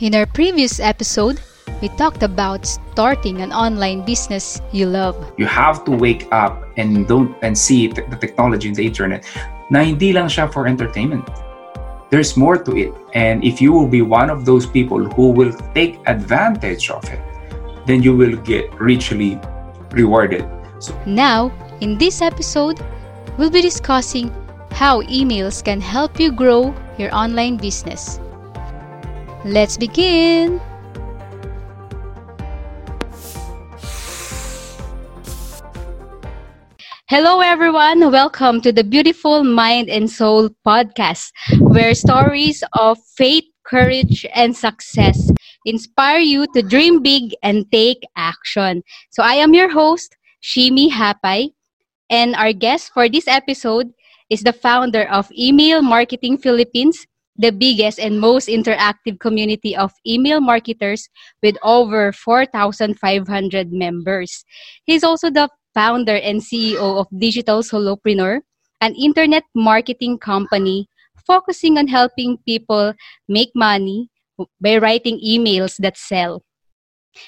In our previous episode, we talked about starting an online business you love. You have to wake up and don't and see the technology in the internet na hindi lang siya for entertainment. There's more to it. And if you will be one of those people who will take advantage of it, then you will get richly rewarded. So now, in this episode, we'll be discussing how emails can help you grow your online business. Let's begin! Hello, everyone. Welcome to the Beautiful Mind and Soul podcast, where stories of faith, courage, and success inspire you to dream big and take action. So, I am your host, Shimi Hapay, and our guest for this episode is the founder of Email Marketing Philippines, the biggest and most interactive community of email marketers with over 4,500 members. He's also the founder and CEO of Digital Solopreneur, an internet marketing company focusing on helping people make money by writing emails that sell.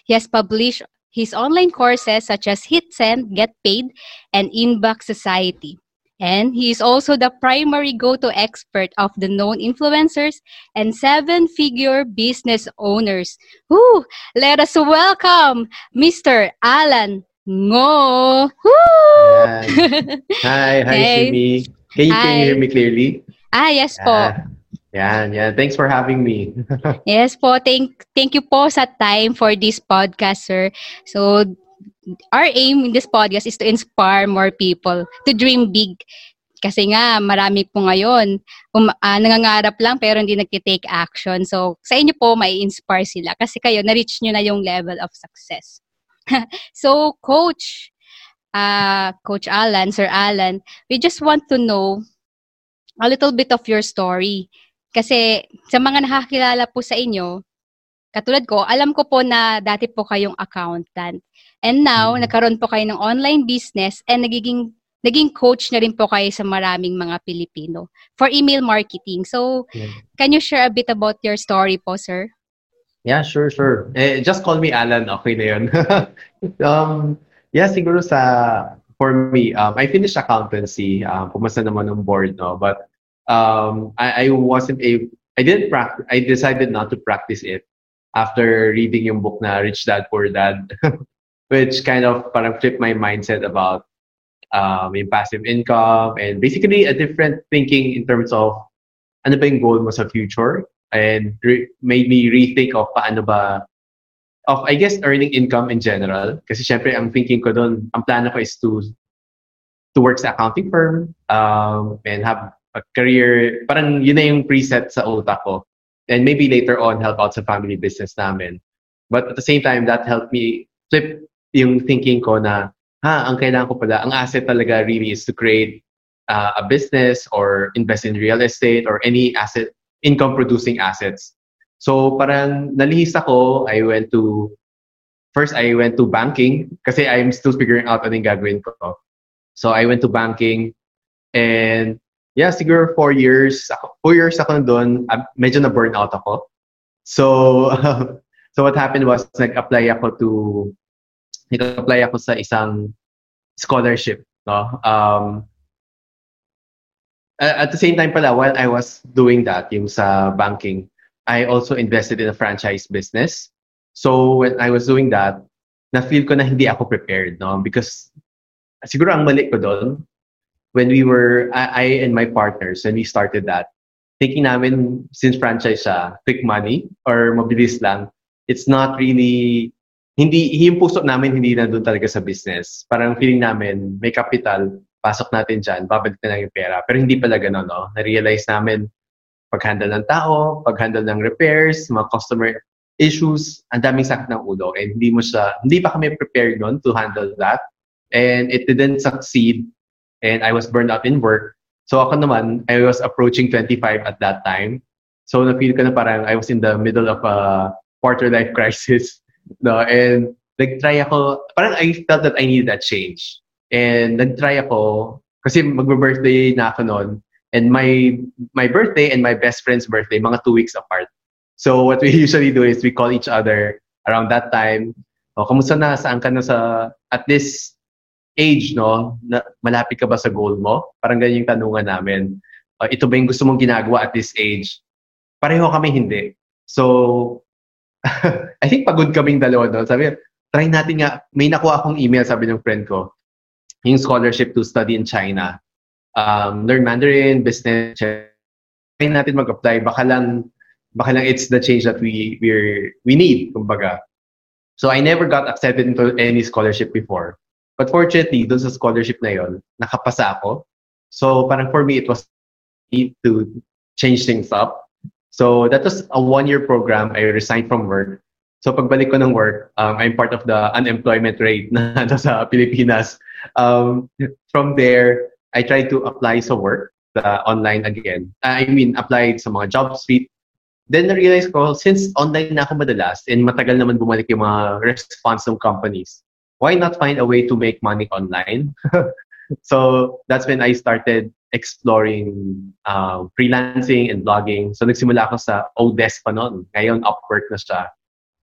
He has published his online courses such as Hit Send, Get Paid, and Inbox Society. And he is also the primary go-to expert of the known influencers and seven-figure business owners. Woo! Let us welcome Mr. Alan Ngo. Woo! Hi, hi, hey. Shimi. Can you, hi. can you hear me clearly? Ah, yes po. Ah, yan, yan. Thanks for having me. yes po. Thank, thank you po sa time for this podcast, sir. So, our aim in this podcast is to inspire more people to dream big. Kasi nga, marami po ngayon, um, uh, nangangarap lang pero hindi nagtitake action. So, sa inyo po, may inspire sila. Kasi kayo, na-reach nyo na yung level of success. so, Coach, uh, Coach Alan, Sir Alan, we just want to know a little bit of your story. Kasi sa mga nakakilala po sa inyo, katulad ko, alam ko po na dati po kayong accountant. And now, mm-hmm. nagkaroon po kayo ng online business and nagiging naging coach na rin po kayo sa maraming mga Pilipino for email marketing. So, yeah. can you share a bit about your story po, sir? Yeah, sure, sure. Eh, just call me Alan. Okay na yun. um, yeah, siguro sa, for me, um, I finished accountancy. Um, pumasa naman ng board, no? But um, I, I wasn't a, I didn't practice, I decided not to practice it after reading yung book na Rich Dad, Poor Dad. which kind of parang flipped my mindset about um, yung passive income and basically a different thinking in terms of ano ba yung goal mo sa future and re- made me rethink of paano ba of I guess earning income in general kasi syempre ang thinking ko doon ang plano ko is to to work sa accounting firm um, and have a career parang yun na yung preset sa utak ko and maybe later on help out sa family business namin but at the same time that helped me flip yung thinking ko na, ha, ang kailangan ko pala, ang asset talaga really is to create uh, a business or invest in real estate or any asset, income producing assets. So parang nalihis ako, I went to, first I went to banking kasi I'm still figuring out ano yung gagawin ko. So I went to banking and yeah, siguro four years, four years ako doon, medyo na burn out ako. So, so what happened was, nag-apply ako to nag-apply ako sa isang scholarship. No? Um, at the same time pala, while I was doing that, yung sa banking, I also invested in a franchise business. So when I was doing that, na-feel ko na hindi ako prepared. No? Because siguro ang mali ko doon, when we were, I, I and my partners, when we started that, thinking namin, since franchise siya, quick money or mabilis lang, it's not really hindi yung puso namin hindi na doon talaga sa business. Parang feeling namin may capital, pasok natin diyan, babalik na lang yung pera. Pero hindi pala gano'n, no? Na-realize namin pag-handle ng tao, pag-handle ng repairs, mga customer issues, ang daming sakit ng ulo. And hindi mo siya, hindi pa kami prepared noon to handle that. And it didn't succeed. And I was burned out in work. So ako naman, I was approaching 25 at that time. So na-feel ko na parang I was in the middle of a quarter life crisis. No? And nag-try ako, parang I felt that I needed that change. And nag-try ako, kasi mag-birthday na ako noon. And my my birthday and my best friend's birthday, mga two weeks apart. So what we usually do is we call each other around that time. O, kamusta na? Saan ka na sa, at this age, no? Na, malapit ka ba sa goal mo? Parang ganyan yung tanungan namin. Uh, ito ba yung gusto mong ginagawa at this age? Pareho kami hindi. So, I think pagod kaming dalawa doon. Sabi, try natin nga, may nakuha akong email, sabi ng friend ko, yung scholarship to study in China. Um, learn Mandarin, business, try natin mag-apply. Baka lang, baka lang it's the change that we we we need, kumbaga. So I never got accepted into any scholarship before. But fortunately, doon sa scholarship na yon, nakapasa ako. So parang for me, it was to change things up. So that was a one-year program. I resigned from work. So pagbalik ko ng work, um, I'm part of the unemployment rate na sa Pilipinas. Um, from there, I tried to apply sa work uh, online again. I mean, applied sa mga job street. Then na-realize ko, since online na ako madalas and matagal naman bumalik yung mga response ng companies, why not find a way to make money online? so that's when I started exploring uh, freelancing and blogging. So nagsimula ako sa Odesk pa noon. Ngayon, Upwork na siya.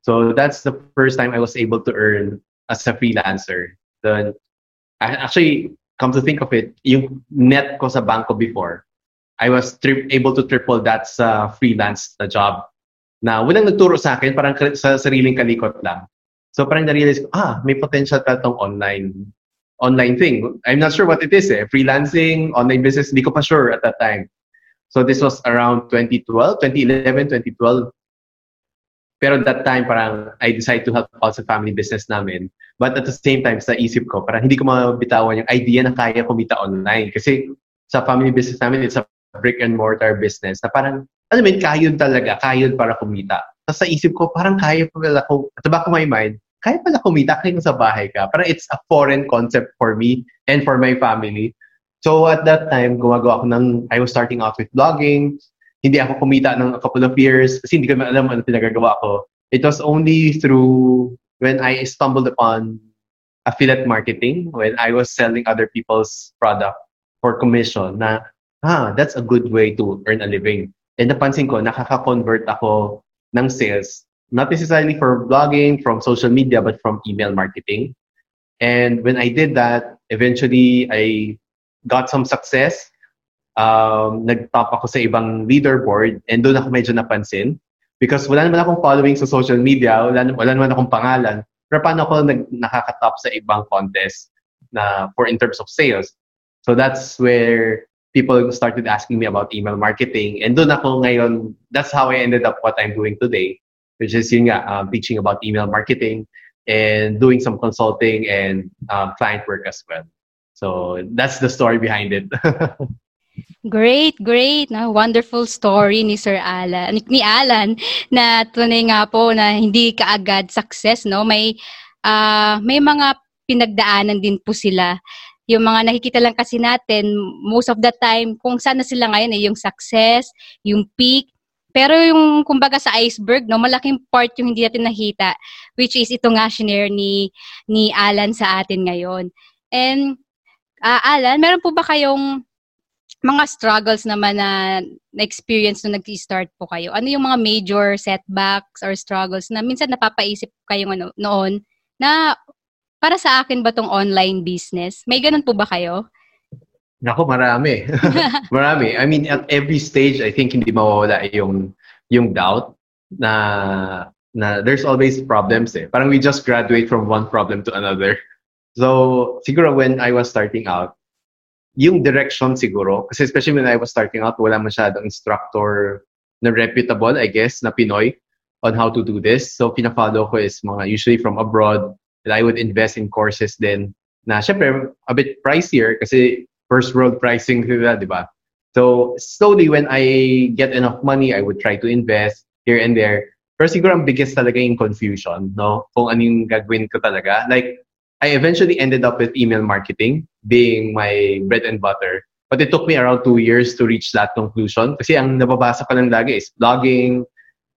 So that's the first time I was able to earn as a freelancer. Then, actually, come to think of it, yung net ko sa banko before, I was tri- able to triple that sa freelance na job na walang nagturo sa akin, parang sa sariling kalikot lang. So parang na-realize ko, ah, may potential ka tong online online thing. I'm not sure what it is eh. Freelancing, online business, hindi ko pa sure at that time. So this was around 2012, 2011, 2012. Pero that time, parang I decided to help out sa family business namin. But at the same time, sa isip ko, parang hindi ko mabitawan yung idea na kaya kumita online. Kasi sa family business namin, it's a brick and mortar business na parang, alam mo, kayod talaga, kayod para kumita. Tapos sa isip ko, parang kaya pala ko, at the back of my mind, kaya pala kumita kaya sa bahay ka. Parang it's a foreign concept for me and for my family. So at that time, gumagawa ako ng, I was starting off with blogging. Hindi ako kumita ng a couple of years kasi hindi ko alam ano pinagagawa ko. It was only through when I stumbled upon affiliate marketing, when I was selling other people's product for commission na, ah, that's a good way to earn a living. And napansin ko, nakaka-convert ako ng sales, not necessarily for blogging, from social media, but from email marketing. And when I did that, eventually I got some success. Um, nag-top ako sa ibang leaderboard and doon ako medyo napansin. Because wala naman akong following sa social media, wala, wala naman akong pangalan. Pero paano ako nag, nakaka-top sa ibang contest na for in terms of sales? So that's where people started asking me about email marketing. And doon ako ngayon, that's how I ended up what I'm doing today, which is yun nga, um, teaching about email marketing and doing some consulting and um, client work as well. So that's the story behind it. Great, great. No? Wonderful story ni Sir Alan, ni Alan na tunay nga po na hindi kaagad success, no? May uh, may mga pinagdaanan din po sila. Yung mga nakikita lang kasi natin, most of the time, kung sana sila ngayon eh, yung success, yung peak, pero yung kumbaga sa iceberg, no, malaking part yung hindi natin nakita, which is ito nga shinare ni, ni Alan sa atin ngayon. And, uh, Alan, meron po ba kayong mga struggles naman na na-experience nung nag-start po kayo? Ano yung mga major setbacks or struggles na minsan napapaisip kayo ano, noon na para sa akin ba tong online business? May ganun po ba kayo? Nako, marami. marami. I mean, at every stage, I think hindi mawawala yung, yung doubt na, na there's always problems eh. Parang we just graduate from one problem to another. So, siguro when I was starting out, yung direction siguro, kasi especially when I was starting out, wala masyadong instructor na reputable, I guess, na Pinoy on how to do this. So, pina-follow ko is mga usually from abroad that I would invest in courses then na syempre a bit pricier kasi first world pricing sila, di ba? So, slowly when I get enough money, I would try to invest here and there. Pero siguro ang biggest talaga yung confusion, no? Kung ano yung gagawin ko talaga. Like, I eventually ended up with email marketing being my bread and butter. But it took me around two years to reach that conclusion. Kasi ang nababasa ko lang lagi is blogging,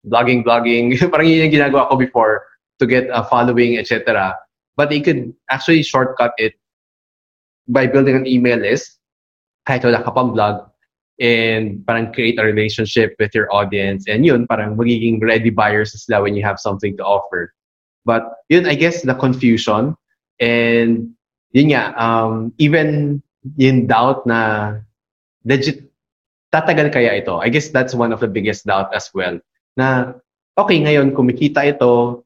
blogging, blogging. Parang yun yung ginagawa ko before to get a following, etc. But you could actually shortcut it by building an email list. Kahit wala ka pang blog, and parang create a relationship with your audience and yun parang magiging ready buyers sila when you have something to offer but yun I guess the confusion and yun nga um, even yung doubt na legit tatagal kaya ito I guess that's one of the biggest doubt as well na okay ngayon kumikita ito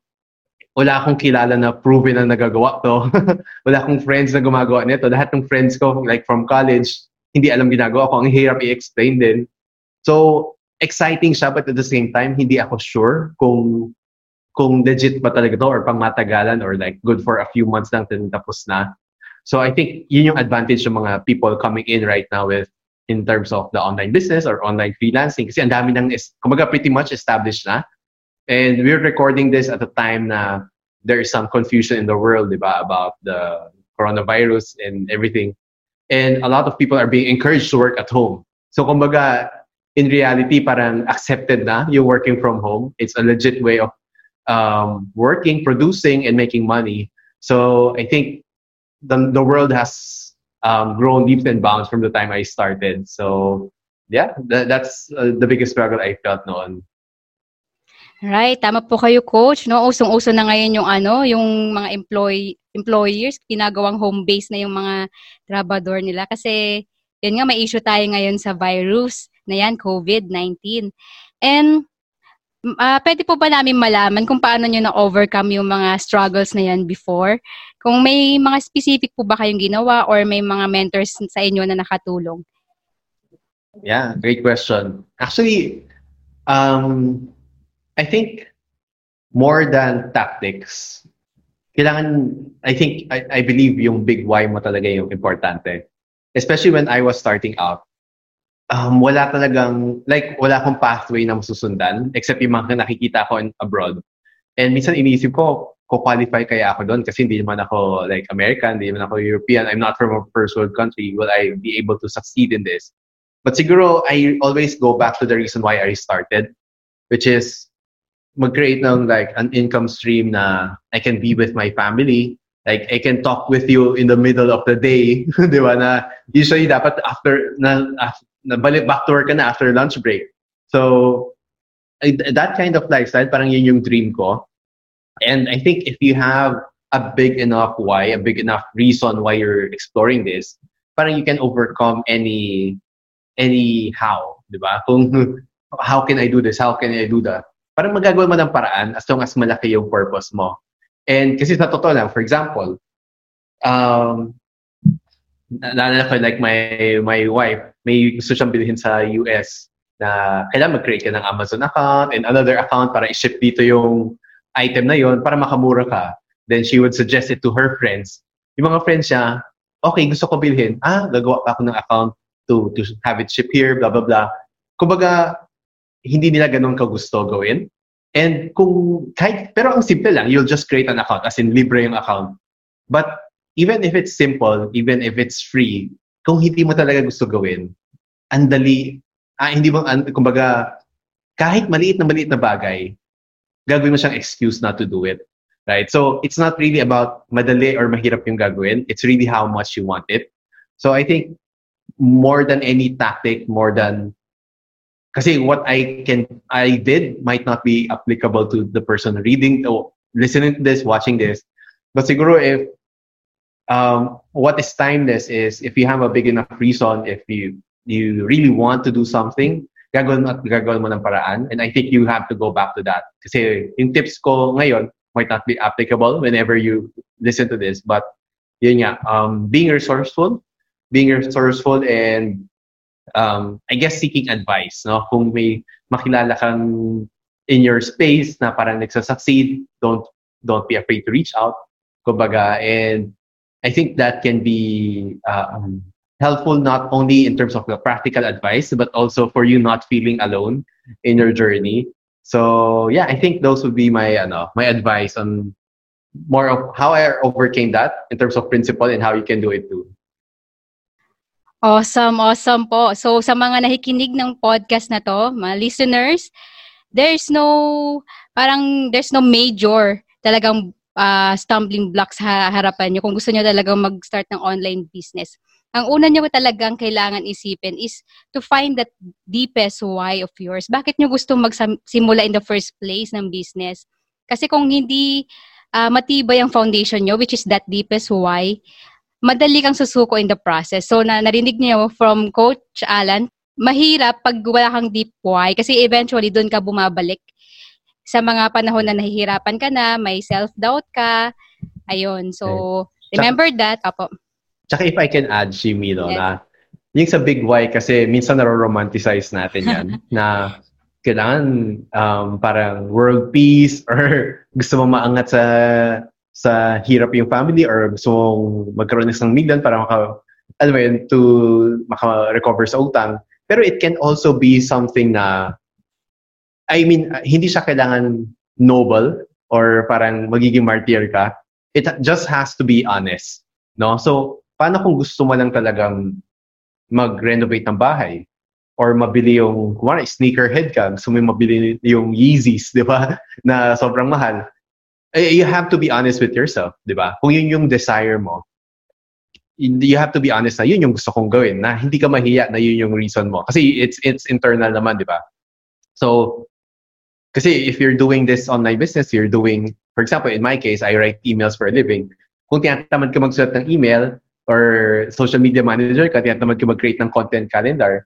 wala akong kilala na proven na nagagawa to. wala akong friends na gumagawa nito. Lahat ng friends ko, like from college, hindi alam ginagawa ko. Ang hirap i-explain din. So, exciting siya, but at the same time, hindi ako sure kung kung legit ba talaga to or pang matagalan or like good for a few months lang tapos na. So I think yun yung advantage ng mga people coming in right now with in terms of the online business or online freelancing kasi ang dami nang kumaga pretty much established na And we're recording this at a time na there is some confusion in the world diba, about the coronavirus and everything. And a lot of people are being encouraged to work at home. So kumbaga, in reality, parang accepted na you're working from home. It's a legit way of um, working, producing, and making money. So I think the, the world has um, grown leaps and bounds from the time I started. So yeah, that, that's uh, the biggest struggle I felt noon. Right, tama po kayo coach, no? Usong-uso na ngayon yung ano, yung mga employee employers ginagawang home base na yung mga trabador nila kasi yun nga may issue tayo ngayon sa virus na yan, COVID-19. And uh, pwede po ba namin malaman kung paano nyo na-overcome yung mga struggles na yan before? Kung may mga specific po ba kayong ginawa or may mga mentors sa inyo na nakatulong? Yeah, great question. Actually, um, I think more than tactics, kailangan, I think, I, I believe yung big why mo talaga yung importante. Especially when I was starting out, um, wala talagang, like, wala akong pathway na masusundan except yung mga nakikita ko abroad. And minsan iniisip ko, ko-qualify kaya ako doon kasi hindi naman ako like American, hindi naman ako European, I'm not from a first world country, will I be able to succeed in this? But siguro, I always go back to the reason why I started, which is mag-create ng like an income stream na I can be with my family. Like, I can talk with you in the middle of the day. di ba? Na usually dapat after, na, na balik back to work ka na after lunch break. So, that kind of lifestyle, parang yun yung dream ko. And I think if you have a big enough why, a big enough reason why you're exploring this, parang you can overcome any any how, di ba? Kung how can I do this? How can I do that? Parang magagawa mo ng paraan as long as malaki yung purpose mo. And kasi sa totoo lang, for example, um, naalala ko like my my wife, may gusto siyang bilhin sa US na kailangan mag-create ka ng Amazon account and another account para i-ship dito yung item na yon para makamura ka. Then she would suggest it to her friends. Yung mga friends niya, okay, gusto ko bilhin. Ah, gagawa pa ako ng account to, to have it shipped here, blah, blah, blah. Kumbaga, hindi nila ganun kagusto gawin. And kung kahit, pero ang simple lang, you'll just create an account, as in libre yung account. But even if it's simple, even if it's free, kung hindi mo talaga gusto gawin, andali, ah, hindi mo, and, kumbaga, kahit maliit na maliit na bagay, gagawin mo siyang excuse not to do it. Right? So, it's not really about madali or mahirap yung gagawin. It's really how much you want it. So, I think more than any tactic, more than Kasi what I can I did might not be applicable to the person reading or listening to this, watching this. But siguro if um, what is timeless is if you have a big enough reason, if you you really want to do something, gagawin mo at ng paraan. And I think you have to go back to that. Kasi yung tips ko ngayon might not be applicable whenever you listen to this. But yun nga, um, being resourceful, being resourceful and um, I guess seeking advice, no? Kung may makilala kang in your space na parang nagsasucceed, don't don't be afraid to reach out. Kumbaga, and I think that can be um, helpful not only in terms of the practical advice, but also for you not feeling alone in your journey. So yeah, I think those would be my ano, my advice on more of how I overcame that in terms of principle and how you can do it too. Awesome, awesome po. So sa mga nakikinig ng podcast na to, mga listeners, there's no parang there's no major talagang uh, stumbling blocks sa harapan niyo kung gusto niyo talagang mag-start ng online business. ang una nyo talagang kailangan isipin is to find that deepest why of yours. Bakit nyo gusto magsimula in the first place ng business? Kasi kung hindi uh, matibay ang foundation nyo, which is that deepest why, madali kang susuko in the process. So, na narinig niyo from Coach Alan, mahirap pag wala kang deep why kasi eventually doon ka bumabalik sa mga panahon na nahihirapan ka na, may self-doubt ka. Ayun. So, remember that. Apo. Tsaka if I can add, Shimi, no, yes. na yung sa big why kasi minsan naro-romanticize natin yan na kailangan um, parang world peace or gusto mo maangat sa sa hirap yung family or gusto mong magkaroon ng isang million para maka, ano ba yun, to maka-recover sa utang. Pero it can also be something na, I mean, hindi siya kailangan noble or parang magiging martyr ka. It just has to be honest. No? So, paano kung gusto mo lang talagang mag-renovate ng bahay? Or mabili yung, kumara, sneakerhead ka, gusto mo mabili yung Yeezys, di ba? Na sobrang mahal you have to be honest with yourself, di ba? Kung yun yung desire mo, you have to be honest na yun yung gusto kong gawin, na hindi ka mahiya na yun yung reason mo. Kasi it's, it's internal naman, di ba? So, kasi if you're doing this online business, you're doing, for example, in my case, I write emails for a living. Kung tinatamad ka magsulat ng email or social media manager ka, tinatamad ka mag-create ng content calendar,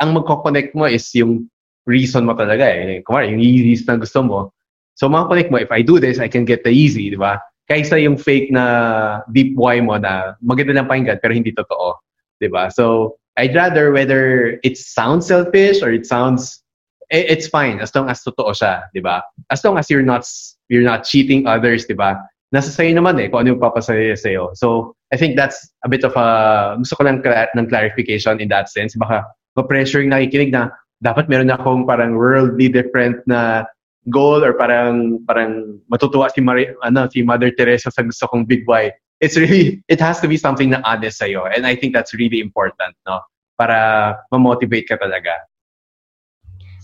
ang magkoconnect mo is yung reason mo talaga eh. Kumari, yung easy na gusto mo, So mga mo, if I do this, I can get the easy, di ba? Kaysa yung fake na deep why mo na maganda lang pakinggan pero hindi totoo. Di ba? So I'd rather whether it sounds selfish or it sounds it's fine as long as totoo siya, di ba? As long as you're not you're not cheating others, di ba? Nasa sa'yo naman eh kung ano yung papasaya sa'yo. So, I think that's a bit of a, gusto ko lang cl- ng clarification in that sense. Baka ma-pressure yung nakikinig na dapat meron akong parang worldly different na goal or parang parang matutuwa si Maria, ano si Mother Teresa sa gusto kong big why. It's really it has to be something na honest sa iyo and I think that's really important, no? Para ma-motivate ka talaga.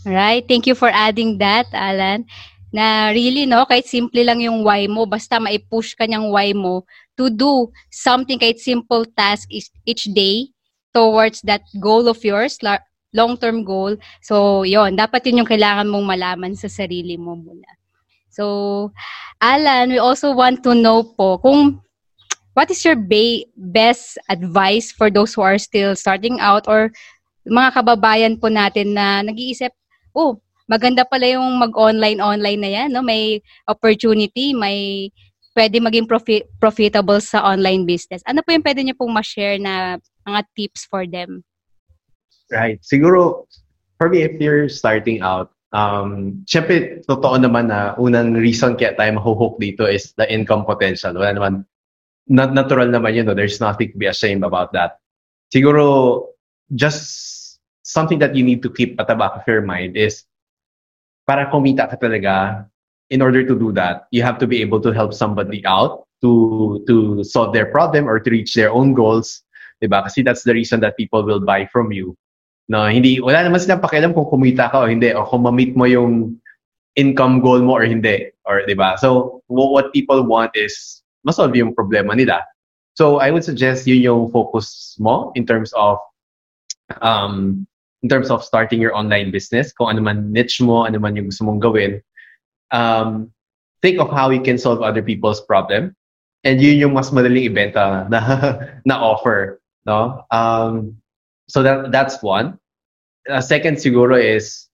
Right. Thank you for adding that, Alan. Na really, no, kahit simple lang yung why mo, basta mai-push ka niyang why mo to do something kahit simple task each day towards that goal of yours, long-term goal. So, yon dapat yun yung kailangan mong malaman sa sarili mo muna. So, Alan, we also want to know po kung what is your ba- best advice for those who are still starting out or mga kababayan po natin na nag-iisip, oh, maganda pala yung mag-online-online na yan, no? May opportunity, may pwede maging profi- profitable sa online business. Ano po yung pwede niyo pong ma-share na mga tips for them? Right. Siguro, for me, if you're starting out, um, syempre, totoo naman na unang reason kaya tayo mahuhook dito is the income potential. Wala naman, not natural naman yun, no? there's nothing to be ashamed about that. Siguro, just something that you need to keep at the back of your mind is para kumita ka talaga, in order to do that, you have to be able to help somebody out to to solve their problem or to reach their own goals. Diba? Kasi that's the reason that people will buy from you. No, hindi, wala naman silang pakialam kung kumita ka o hindi, o kung ma-meet mo yung income goal mo or hindi. Or, di ba? So, what people want is masolve yung problema nila. So, I would suggest yun yung focus mo in terms of um, in terms of starting your online business, kung ano man niche mo, ano man yung gusto mong gawin, um, think of how you can solve other people's problem. And yun yung mas madaling ibenta na, na offer. No? Um, So that that's one. Uh, second siguro is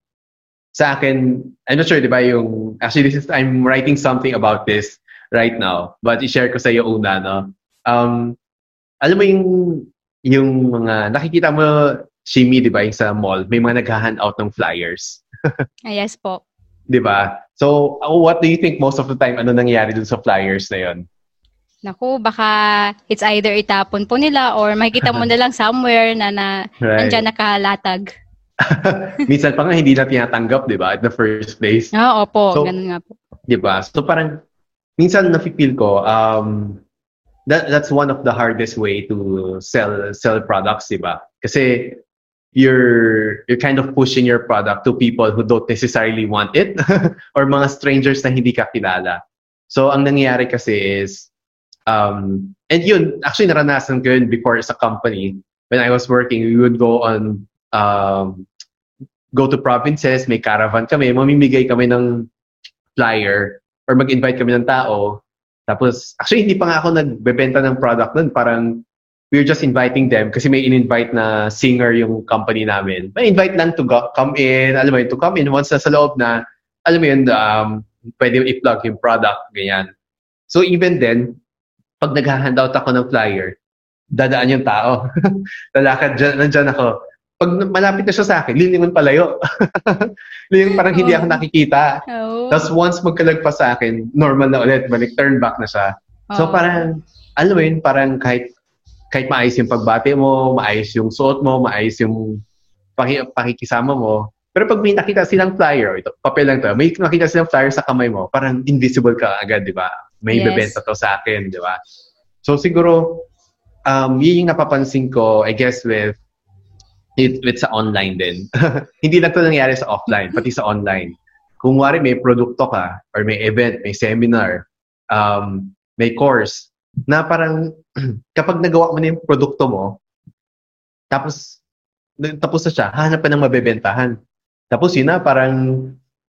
sa akin, I'm not sure, di ba, yung, actually, this is, I'm writing something about this right now, but i-share ko sa iyo una, no? Um, alam mo yung, yung mga, nakikita mo, Shimi, di ba, yung sa mall, may mga nag-hand out ng flyers. ah, yes po. Di ba? So, what do you think most of the time, ano nangyayari dun sa flyers na yon? Naku, baka it's either itapon po nila or makikita mo na lang somewhere na, na right. nandyan nakalatag. Minsan pa nga hindi na tinatanggap, di ba? At the first place. Oo, ah, opo. So, ganun nga po. Di ba? So parang, minsan nafe-feel ko, um, that, that's one of the hardest way to sell sell products, di ba? Kasi you're you're kind of pushing your product to people who don't necessarily want it or mga strangers na hindi ka kilala. So ang nangyayari kasi is Um, and yun, actually naranasan ko yun before sa company. When I was working, we would go on, um, go to provinces, may caravan kami, mamimigay kami ng flyer or mag-invite kami ng tao. Tapos, actually, hindi pa nga ako nagbebenta ng product nun. Parang, we're just inviting them kasi may in-invite na singer yung company namin. May invite lang to go, come in, alam mo yun, to come in once na sa loob na, alam mo yun, um, pwede i-plug yung product, ganyan. So, even then, pag nag-handout ako ng flyer, dadaan yung tao. Lalakad dyan, nandyan ako pag malapit na siya sa akin, lilingon palayo. lilingon parang hindi ako nakikita. Oh. Tapos once magkalagpas sa akin, normal na ulit, balik, turn back na siya. So Oh. parang, alam mo yun, parang kahit kahit maayos yung pagbati mo, maayos yung suot mo, maayos yung paki, pakikisama mo. Pero pag may nakita silang flyer, ito, papel lang to, may nakita silang flyer sa kamay mo, parang invisible ka agad, di ba? May Yes. bebenta to sa akin, di ba? So siguro, um, yun yung napapansin ko, I guess, with it, with sa online din. Hindi lang to nangyari sa offline, pati sa online. Kung wari may produkto ka, or may event, may seminar, um, may course, na parang kapag nagawa mo na yung produkto mo, tapos tapos na siya, hanap pa ng mabebentahan. Tapos yun na, parang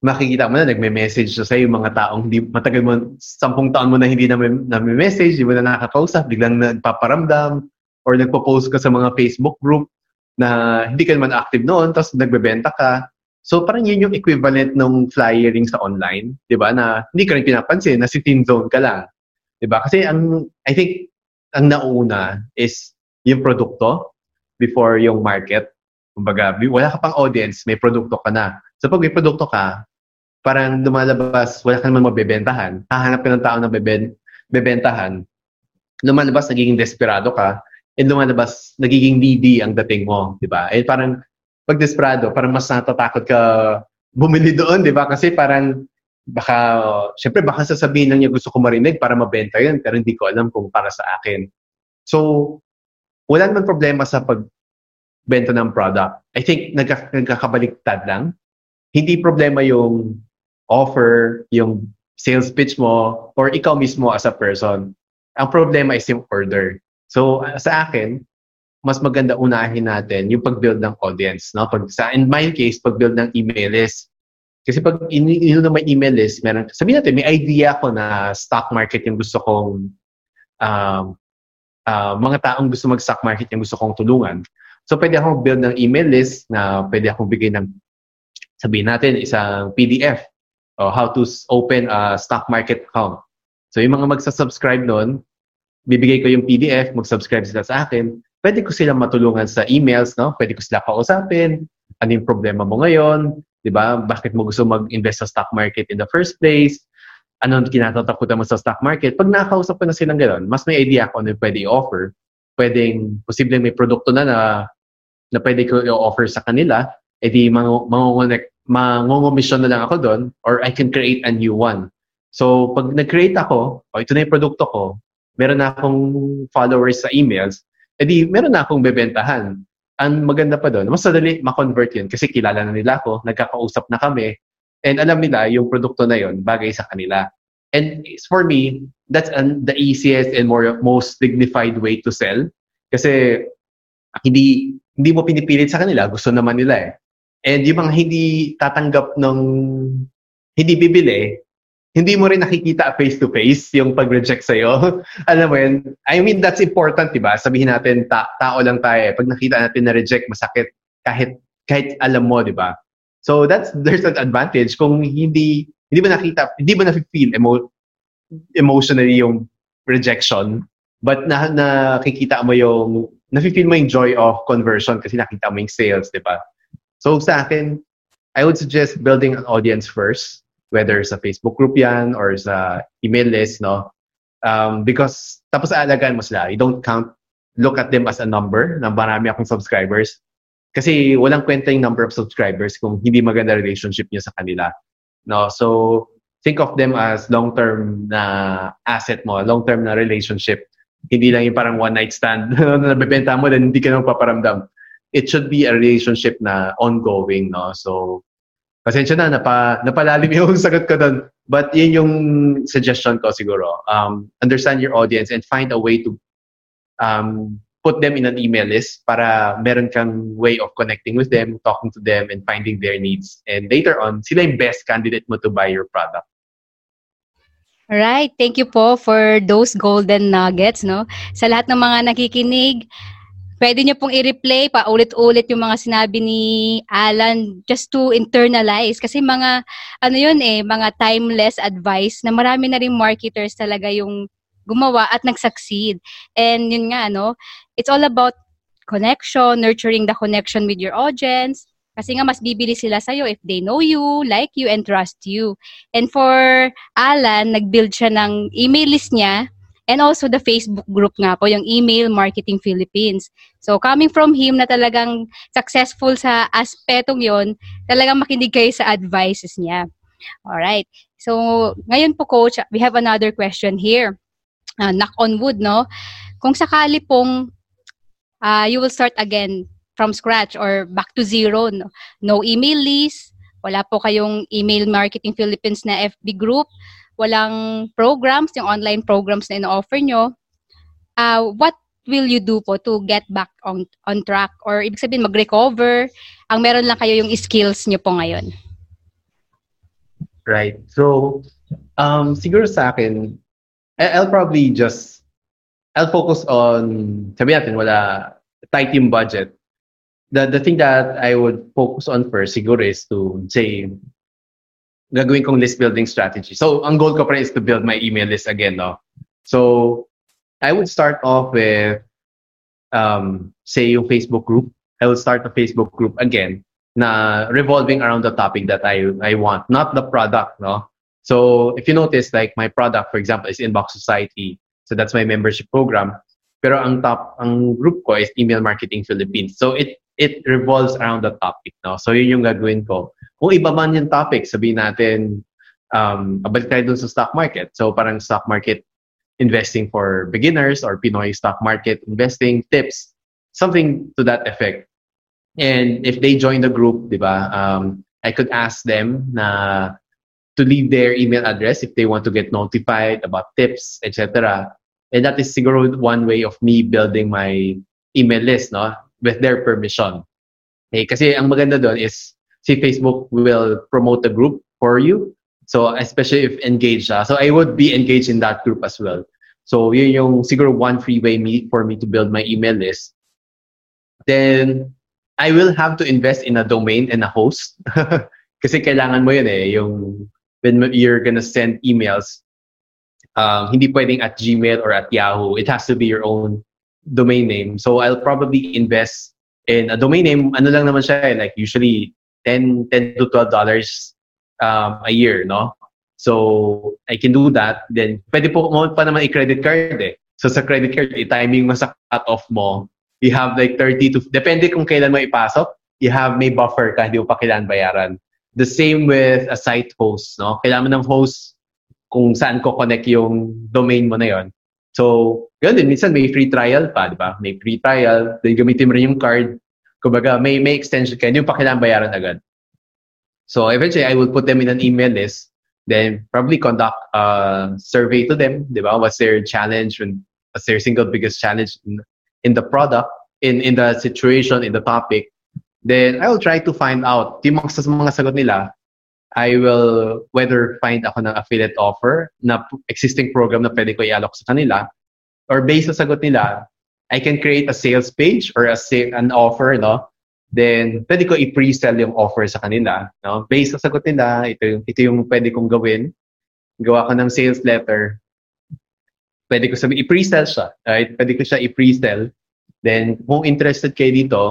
makikita mo na, nagme-message na sa'yo yung mga taong hindi, matagal mo, sampung taon mo na hindi na, na message hindi mo na nakakausap, biglang nagpaparamdam, or nagpo-post ka sa mga Facebook group na hindi ka naman active noon, tapos nagbebenta ka. So parang yun yung equivalent ng flyering sa online, di ba? Na hindi ka rin pinapansin, na si team zone ka lang. Di ba? Kasi ang, I think, ang nauna is yung produkto before yung market. Kumbaga, wala ka pang audience, may produkto ka na. So pag may produkto ka, parang lumalabas, wala ka naman mabebentahan. Hahanap ka ng tao na beben, bebentahan. Lumalabas, nagiging desperado ka. And lumalabas, nagiging needy ang dating mo. Di ba? And parang, pag desperado, parang mas natatakot ka bumili doon, di ba? Kasi parang, baka, syempre baka sasabihin lang niya gusto ko marinig para mabenta yun, pero hindi ko alam kung para sa akin. So, wala naman problema sa pagbenta ng product. I think nagka, nagkakabaliktad lang. Hindi problema yung offer, yung sales pitch mo, or ikaw mismo as a person. Ang problema is yung order. So, sa akin, mas maganda unahin natin yung pag-build ng audience. No? Pag, sa, in my case, pag-build ng email list. Kasi pag ino na may email list, meron, sabihin natin, may idea ko na stock market yung gusto kong um, uh, mga taong gusto mag-stock market yung gusto kong tulungan. So, pwede akong build ng email list na pwede akong bigay ng, sabihin natin, isang PDF o how to open a stock market account. So, yung mga magsasubscribe nun, bibigay ko yung PDF, mag-subscribe sila sa akin, pwede ko silang matulungan sa emails, no? Pwede ko sila kausapin, ano yung problema mo ngayon, di ba? Bakit mo gusto mag-invest sa stock market in the first place? Ano ang kinatatakutan mo sa stock market? Pag nakakausap ko na silang gano'n, mas may idea ako ano yung pwede i-offer. Pwedeng, posibleng may produkto na na, na pwede ko i-offer sa kanila, edi mangungunek, mangungumisyon na lang ako doon, or I can create a new one. So, pag nag-create ako, o ito na yung produkto ko, meron na akong followers sa emails, edi meron na akong bebentahan. Ang maganda pa doon, mas sadali ma-convert yun kasi kilala na nila ako, nagkakausap na kami, and alam nila yung produkto na yun bagay sa kanila. And for me, that's an, the easiest and more most dignified way to sell. Kasi hindi hindi mo pinipilit sa kanila, gusto naman nila eh. And yung mga hindi tatanggap ng hindi bibili, hindi mo rin nakikita face to face yung pag-reject sa'yo. Alam mo yun? I mean, that's important, di ba? Sabihin natin, ta- tao lang tayo. eh. Pag nakita natin na reject, masakit kahit kahit alam mo, di ba? So that's there's an advantage kung hindi hindi mo nakita, hindi mo na-feel emo, emotionally yung rejection, but na nakikita mo yung nafe-feel mo yung joy of conversion kasi nakita mo yung sales, di ba? So sa akin, I would suggest building an audience first whether sa Facebook group yan or sa email list, no? Um, because, tapos aalagaan mo sila. You don't count, look at them as a number na marami akong subscribers. Kasi walang kwenta yung number of subscribers kung hindi maganda relationship niyo sa kanila. No? So, think of them as long-term na asset mo, long-term na relationship. Hindi lang yung parang one-night stand na nabibenta mo then hindi ka na paparamdam. It should be a relationship na ongoing, no? So, Pasensya na, napa, napalalim yung sagot ko doon. But yun yung suggestion ko siguro. Um, understand your audience and find a way to um, put them in an email list para meron kang way of connecting with them, talking to them, and finding their needs. And later on, sila yung best candidate mo to buy your product. Right. Thank you po for those golden nuggets, no? Sa lahat ng mga nakikinig, pwede niyo pong i-replay pa ulit-ulit yung mga sinabi ni Alan just to internalize kasi mga ano yun eh mga timeless advice na marami na rin marketers talaga yung gumawa at nag-succeed. And yun nga no, it's all about connection, nurturing the connection with your audience. Kasi nga mas bibili sila sa'yo if they know you, like you, and trust you. And for Alan, nag-build siya ng email list niya And also the Facebook group nga po, yung Email Marketing Philippines. So coming from him na talagang successful sa aspetong yon, talagang makinig kayo sa advices niya. Alright. So ngayon po coach, we have another question here. Uh, knock on wood, no? Kung sakali pong uh, you will start again from scratch or back to zero, no, no email list, wala po kayong Email Marketing Philippines na FB group, walang programs, yung online programs na ino-offer nyo, uh, what will you do po to get back on on track? Or ibig sabihin mag-recover? Ang meron lang kayo yung skills nyo po ngayon. Right. So um siguro sa akin I'll probably just I'll focus on sabi natin wala tight yung budget. The the thing that I would focus on first siguro is to say gagawin kong list building strategy. So, ang goal ko pa is to build my email list again, no? So, I would start off with, um, say, yung Facebook group. I will start a Facebook group again na revolving around the topic that I, I want, not the product, no? So, if you notice, like, my product, for example, is Inbox Society. So, that's my membership program. Pero ang top, ang group ko is Email Marketing Philippines. So, it it revolves around the topic, no? So, yun yung gagawin ko. Kung iba man yung topic, sabihin natin, um, abalik tayo dun sa stock market. So, parang stock market investing for beginners or Pinoy stock market investing tips, something to that effect. And if they join the group, di ba, um, I could ask them na to leave their email address if they want to get notified about tips, etc. And that is siguro one way of me building my email list, no? With their permission. Okay, kasi ang maganda doon is si Facebook will promote the group for you. So, especially if engaged siya. So, I would be engaged in that group as well. So, yun yung siguro one free way me, for me to build my email list. Then, I will have to invest in a domain and a host. Kasi kailangan mo yun eh, yung when you're gonna send emails, um, hindi pwedeng at Gmail or at Yahoo. It has to be your own domain name. So, I'll probably invest in a domain name. Ano lang naman siya, eh, like usually 10, 10 to 12 dollars um, a year, no? So, I can do that. Then, pwede po mo pa naman i-credit card eh. So, sa credit card, i-timing mo sa cut-off mo. You have like 30 to, depende kung kailan mo ipasok, you have may buffer ka, hindi mo pa kailan bayaran. The same with a site host, no? Kailangan mo ng host kung saan ko connect yung domain mo na yon. So, ganun din. Minsan may free trial pa, di ba? May free trial. Then gamitin mo rin yung card. Kumbaga, may, may extension ka, yung pa kailangan bayaran agad. So eventually, I will put them in an email list, then probably conduct a survey to them, di ba? What's their challenge and what's their single biggest challenge in, in the product, in, in the situation, in the topic. Then I will try to find out, yung mga, mga sagot nila, I will whether find ako ng affiliate offer na existing program na pwede ko i-alok sa kanila or based sa sagot nila, I can create a sales page or a an offer, no? Then, pwede ko i-pre-sell yung offer sa kanila. No? Based sa sagot nila, ito, yung, ito yung pwede kong gawin. Gawa ko ng sales letter. Pwede ko sabi, i-pre-sell siya. Right? Pwede ko siya i-pre-sell. Then, kung interested kayo dito,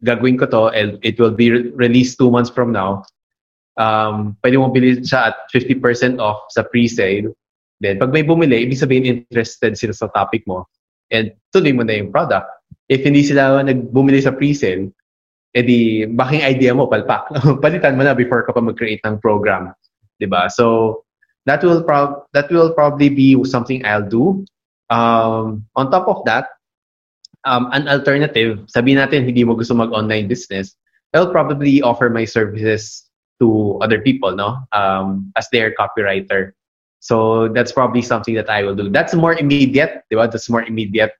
gagawin ko to and it will be re- released two months from now. Um, pwede mo bilhin siya at 50% off sa pre-sale. Then, pag may bumili, ibig sabihin interested sila sa topic mo and tuloy mo na yung product. If hindi sila nagbumili sa pre-sale, edi baking idea mo, palpak. Palitan mo na before ka pa mag-create ng program. ba diba? So, that will, prob that will probably be something I'll do. Um, on top of that, um, an alternative, sabihin natin hindi mo gusto mag-online business, I'll probably offer my services to other people, no, um, as their copywriter. So that's probably something that I will do. That's more immediate? That's more immediate.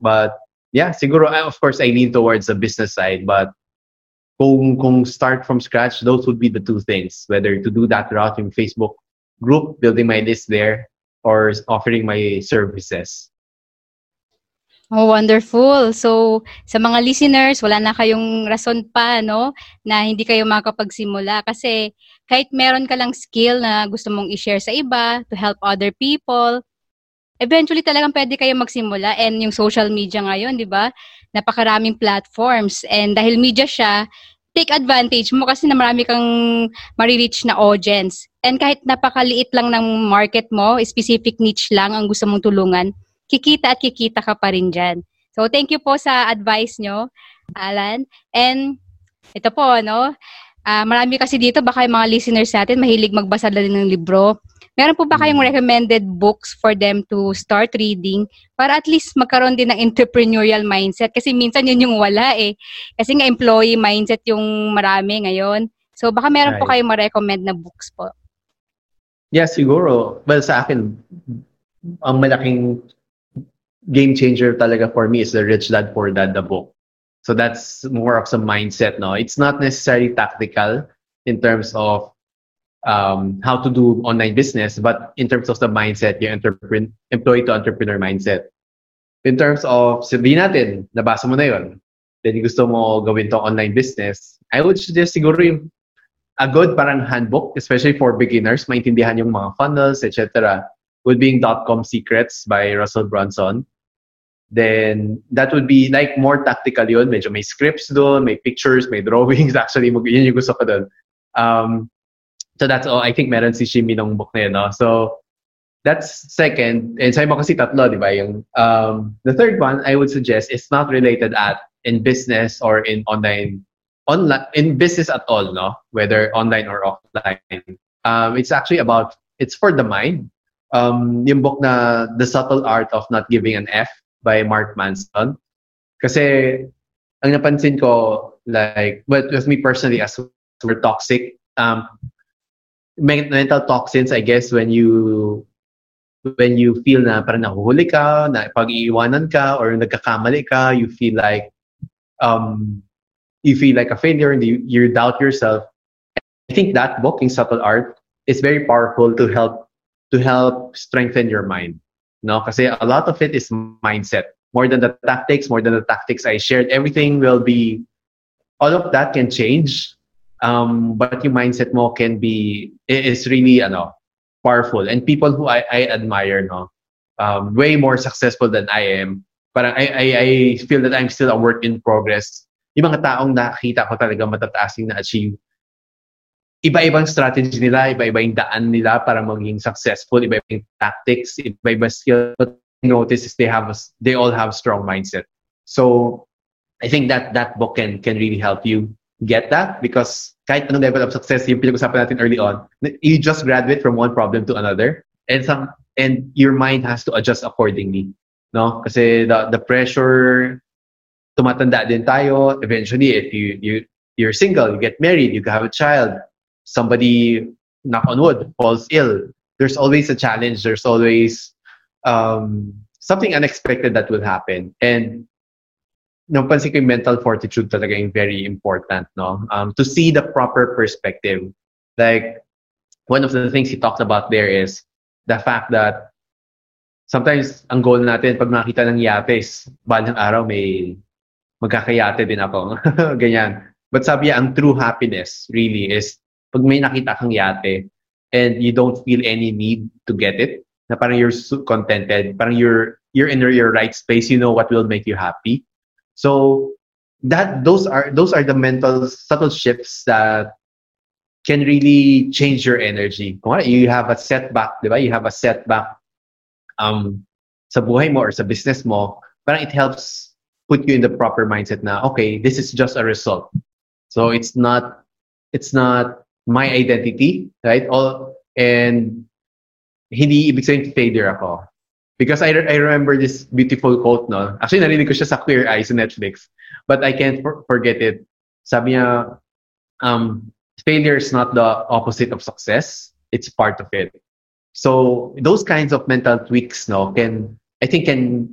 But yeah, siguro, of course, I lean towards the business side. But kung, kung start from scratch, those would be the two things. Whether to do that route in Facebook group, building my list there, or offering my services. Oh, wonderful. So, sa mga listeners, wala na kayong rason pa, no, na hindi kayo makapagsimula. Kasi, kahit meron ka lang skill na gusto mong i-share sa iba, to help other people, eventually talagang pwede kayo magsimula. And yung social media ngayon, di ba? Napakaraming platforms. And dahil media siya, take advantage mo kasi na marami kang marireach na audience. And kahit napakaliit lang ng market mo, specific niche lang ang gusto mong tulungan, kikita at kikita ka pa rin dyan. So, thank you po sa advice nyo, Alan. And, ito po, no, uh, marami kasi dito, baka yung mga listeners natin, mahilig magbasa na din ng libro. Meron po ba kayong hmm. recommended books for them to start reading para at least magkaroon din ng entrepreneurial mindset? Kasi minsan yun yung wala eh. Kasi nga employee mindset yung marami ngayon. So baka meron right. po kayong ma-recommend na books po. Yeah, siguro. Well, sa akin, ang malaking game changer talaga for me is the Rich Dad Poor Dad the book. So that's more of some mindset. No, it's not necessarily tactical in terms of um, how to do online business, but in terms of the mindset, yung entrepreneur, employee to entrepreneur mindset. In terms of sabihin natin, nabasa mo na yun, then gusto mo gawin to online business, I would suggest siguro yung a good parang handbook, especially for beginners, maintindihan yung mga funnels, etc. would be .com Secrets by Russell Brunson. then that would be like more tactical yun. Medyo may scripts doon, may pictures, may drawings. Actually, yun yung gusto ko doon. Um, so that's all. I think meron si Shimi nung book na yun, no? So, that's second. And sabi mo kasi tatlo, di ba? Yung, um, the third one, I would suggest, is not related at in business or in online, online in business at all, no? Whether online or offline. Um, it's actually about, it's for the mind. Um, yung book na The Subtle Art of Not Giving an F by Mark Manson. Kasi ang napansin ko, like, but with me personally, as we're toxic, um, mental toxins, I guess, when you when you feel na parang nahuhuli ka, na pag-iiwanan ka, or nagkakamali ka, you feel like um, you feel like a failure and you, you doubt yourself. I think that book, in Subtle Art, is very powerful to help to help strengthen your mind. No, kasi a lot of it is mindset. More than the tactics, more than the tactics I shared, everything will be, all of that can change. Um, but your mindset mo can be, is really, ano, powerful. And people who I, I admire, no, um, way more successful than I am. Parang I, I, I feel that I'm still a work in progress. Yung mga taong nakita ko talaga matataas na achieve iba-ibang strategy nila, iba-iba yung daan nila para maging successful, iba yung tactics, iba-iba skill. But notice is they have a, they all have strong mindset. So I think that that book can can really help you get that because kahit anong level of success yung pinag-usapan natin early on, you just graduate from one problem to another and some and your mind has to adjust accordingly. No? Kasi the the pressure tumatanda din tayo eventually if you you you're single, you get married, you have a child, somebody, knock on wood, falls ill, there's always a challenge. There's always um, something unexpected that will happen. And no, pansin ko yung mental fortitude talaga yung very important, no? Um, to see the proper perspective. Like, one of the things he talked about there is the fact that sometimes ang goal natin pag nakita ng yates, balang araw may magkakayate din ako. Ganyan. But sabi niya, ang true happiness really is pag may nakita kang yate and you don't feel any need to get it, na parang you're contented, parang you're you're in your right space, you know what will make you happy. So that those are those are the mental subtle shifts that can really change your energy. Kung you have a setback, di ba? You have a setback um, sa buhay mo or sa business mo, parang it helps put you in the proper mindset na, okay, this is just a result. So it's not, it's not my identity, right? All and hindi ibig sabihin failure ako. Because I, I remember this beautiful quote, no? Actually, narinig ko siya sa Queer Eye sa Netflix. But I can't for- forget it. Sabi niya, um, failure is not the opposite of success. It's part of it. So those kinds of mental tweaks no, can, I think, can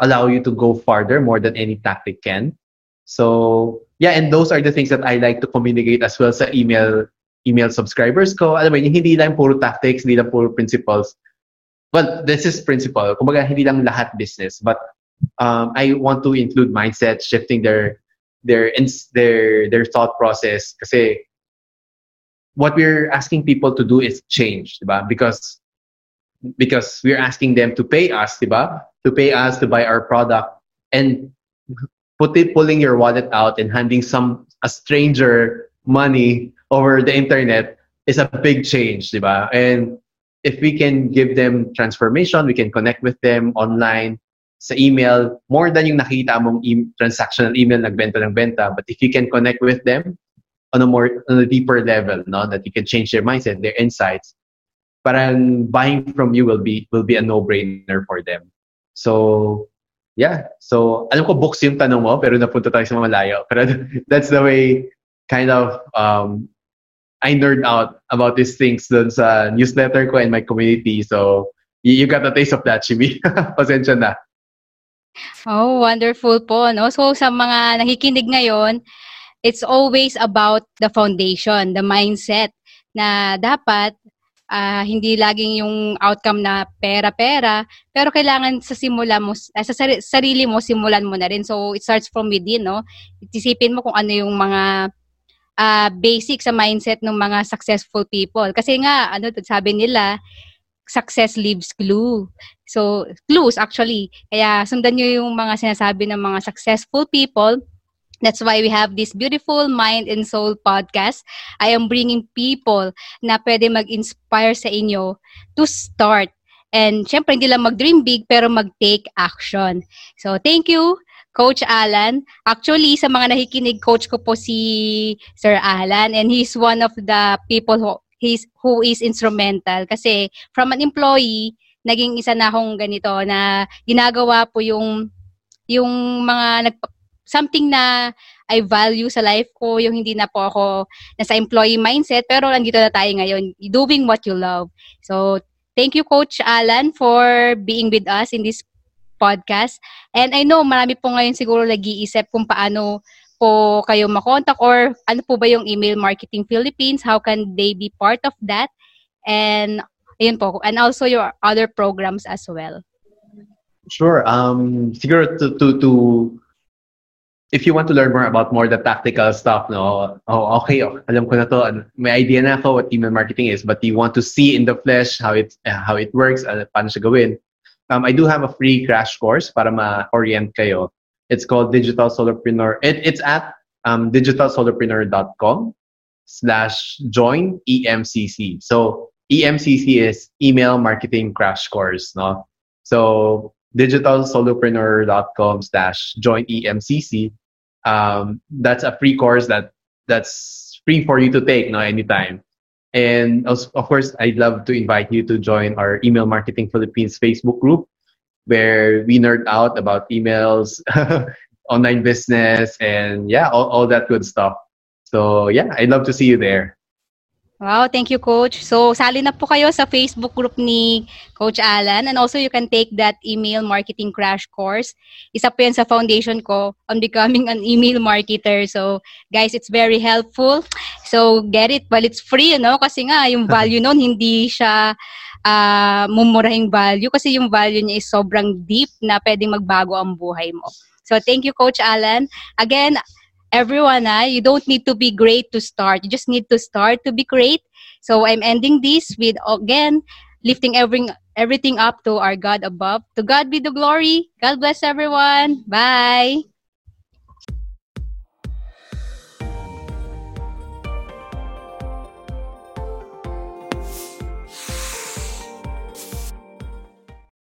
allow you to go farther more than any tactic can. So yeah, and those are the things that I like to communicate as well sa email email subscribers ko. Alam mo, hindi lang puro tactics, hindi lang puro principles. Well, this is principle. Kumbaga, hindi lang lahat business. But um, I want to include mindset, shifting their their their their thought process. Kasi what we're asking people to do is change, diba? Because because we're asking them to pay us, diba? To pay us to buy our product and put it, pulling your wallet out and handing some a stranger money over the internet is a big change, diba? And if we can give them transformation, we can connect with them online, sa email, more than yung nakita mong e- transactional email, nagbenta ng benta. But if you can connect with them on a more, on a deeper level, no, that you can change their mindset, their insights, parang buying from you will be, will be a no-brainer for them. So, yeah. So, alam ko books yung tanong mo, pero napunta tayo sa malayo. Pero that's the way kind of um, I nerd out about these things dun sa newsletter ko and my community. So, you, got a taste of that, Chibi. Pasensya na. Oh, wonderful po. No? So, sa mga nakikinig ngayon, it's always about the foundation, the mindset na dapat uh, hindi laging yung outcome na pera-pera, pero kailangan sa simula mo, uh, sa sarili mo, simulan mo na rin. So, it starts from within, no? Isipin mo kung ano yung mga uh, basic sa mindset ng mga successful people. Kasi nga, ano, sabi nila, success leaves clue. So, clues actually. Kaya sundan nyo yung mga sinasabi ng mga successful people. That's why we have this beautiful Mind and Soul podcast. I am bringing people na pwede mag-inspire sa inyo to start. And syempre, hindi lang mag-dream big, pero mag-take action. So, thank you, Coach Alan. Actually, sa mga nakikinig, coach ko po si Sir Alan. And he's one of the people who he's, who is instrumental. Kasi from an employee, naging isa na akong ganito na ginagawa po yung yung mga nag something na I value sa life ko, yung hindi na po ako nasa employee mindset, pero nandito na tayo ngayon, doing what you love. So, thank you Coach Alan for being with us in this podcast. And I know marami po ngayon siguro nag-iisip kung paano po kayo makontak or ano po ba yung email marketing Philippines? How can they be part of that? And ayun po, and also your other programs as well. Sure. Um, siguro to, to, to if you want to learn more about more the tactical stuff, no, oh, okay, alam ko na to, may idea na ako what email marketing is, but you want to see in the flesh how it how it works, uh, paano siya gawin. Um, I do have a free crash course para ma-orient kayo. It's called Digital Solopreneur. It, it's at um, digitalsolopreneur.com slash join EMCC. So EMCC is email marketing crash course. No? So digitalsolopreneur.com slash join EMCC. Um, that's a free course that that's free for you to take no anytime. And also, of course, I'd love to invite you to join our Email Marketing Philippines Facebook group where we nerd out about emails, online business, and yeah, all, all that good stuff. So yeah, I'd love to see you there. Wow, thank you, Coach. So, sali na po kayo sa Facebook group ni Coach Alan. And also, you can take that email marketing crash course. Isa po yan sa foundation ko on becoming an email marketer. So, guys, it's very helpful. So, get it while it's free, you know? Kasi nga, yung value nun, hindi siya uh, mumurahing value kasi yung value niya is sobrang deep na pwedeng magbago ang buhay mo. So, thank you, Coach Alan. Again, everyone, ah, you don't need to be great to start. You just need to start to be great. So, I'm ending this with, again, lifting every, everything up to our God above. To God be the glory. God bless everyone. Bye.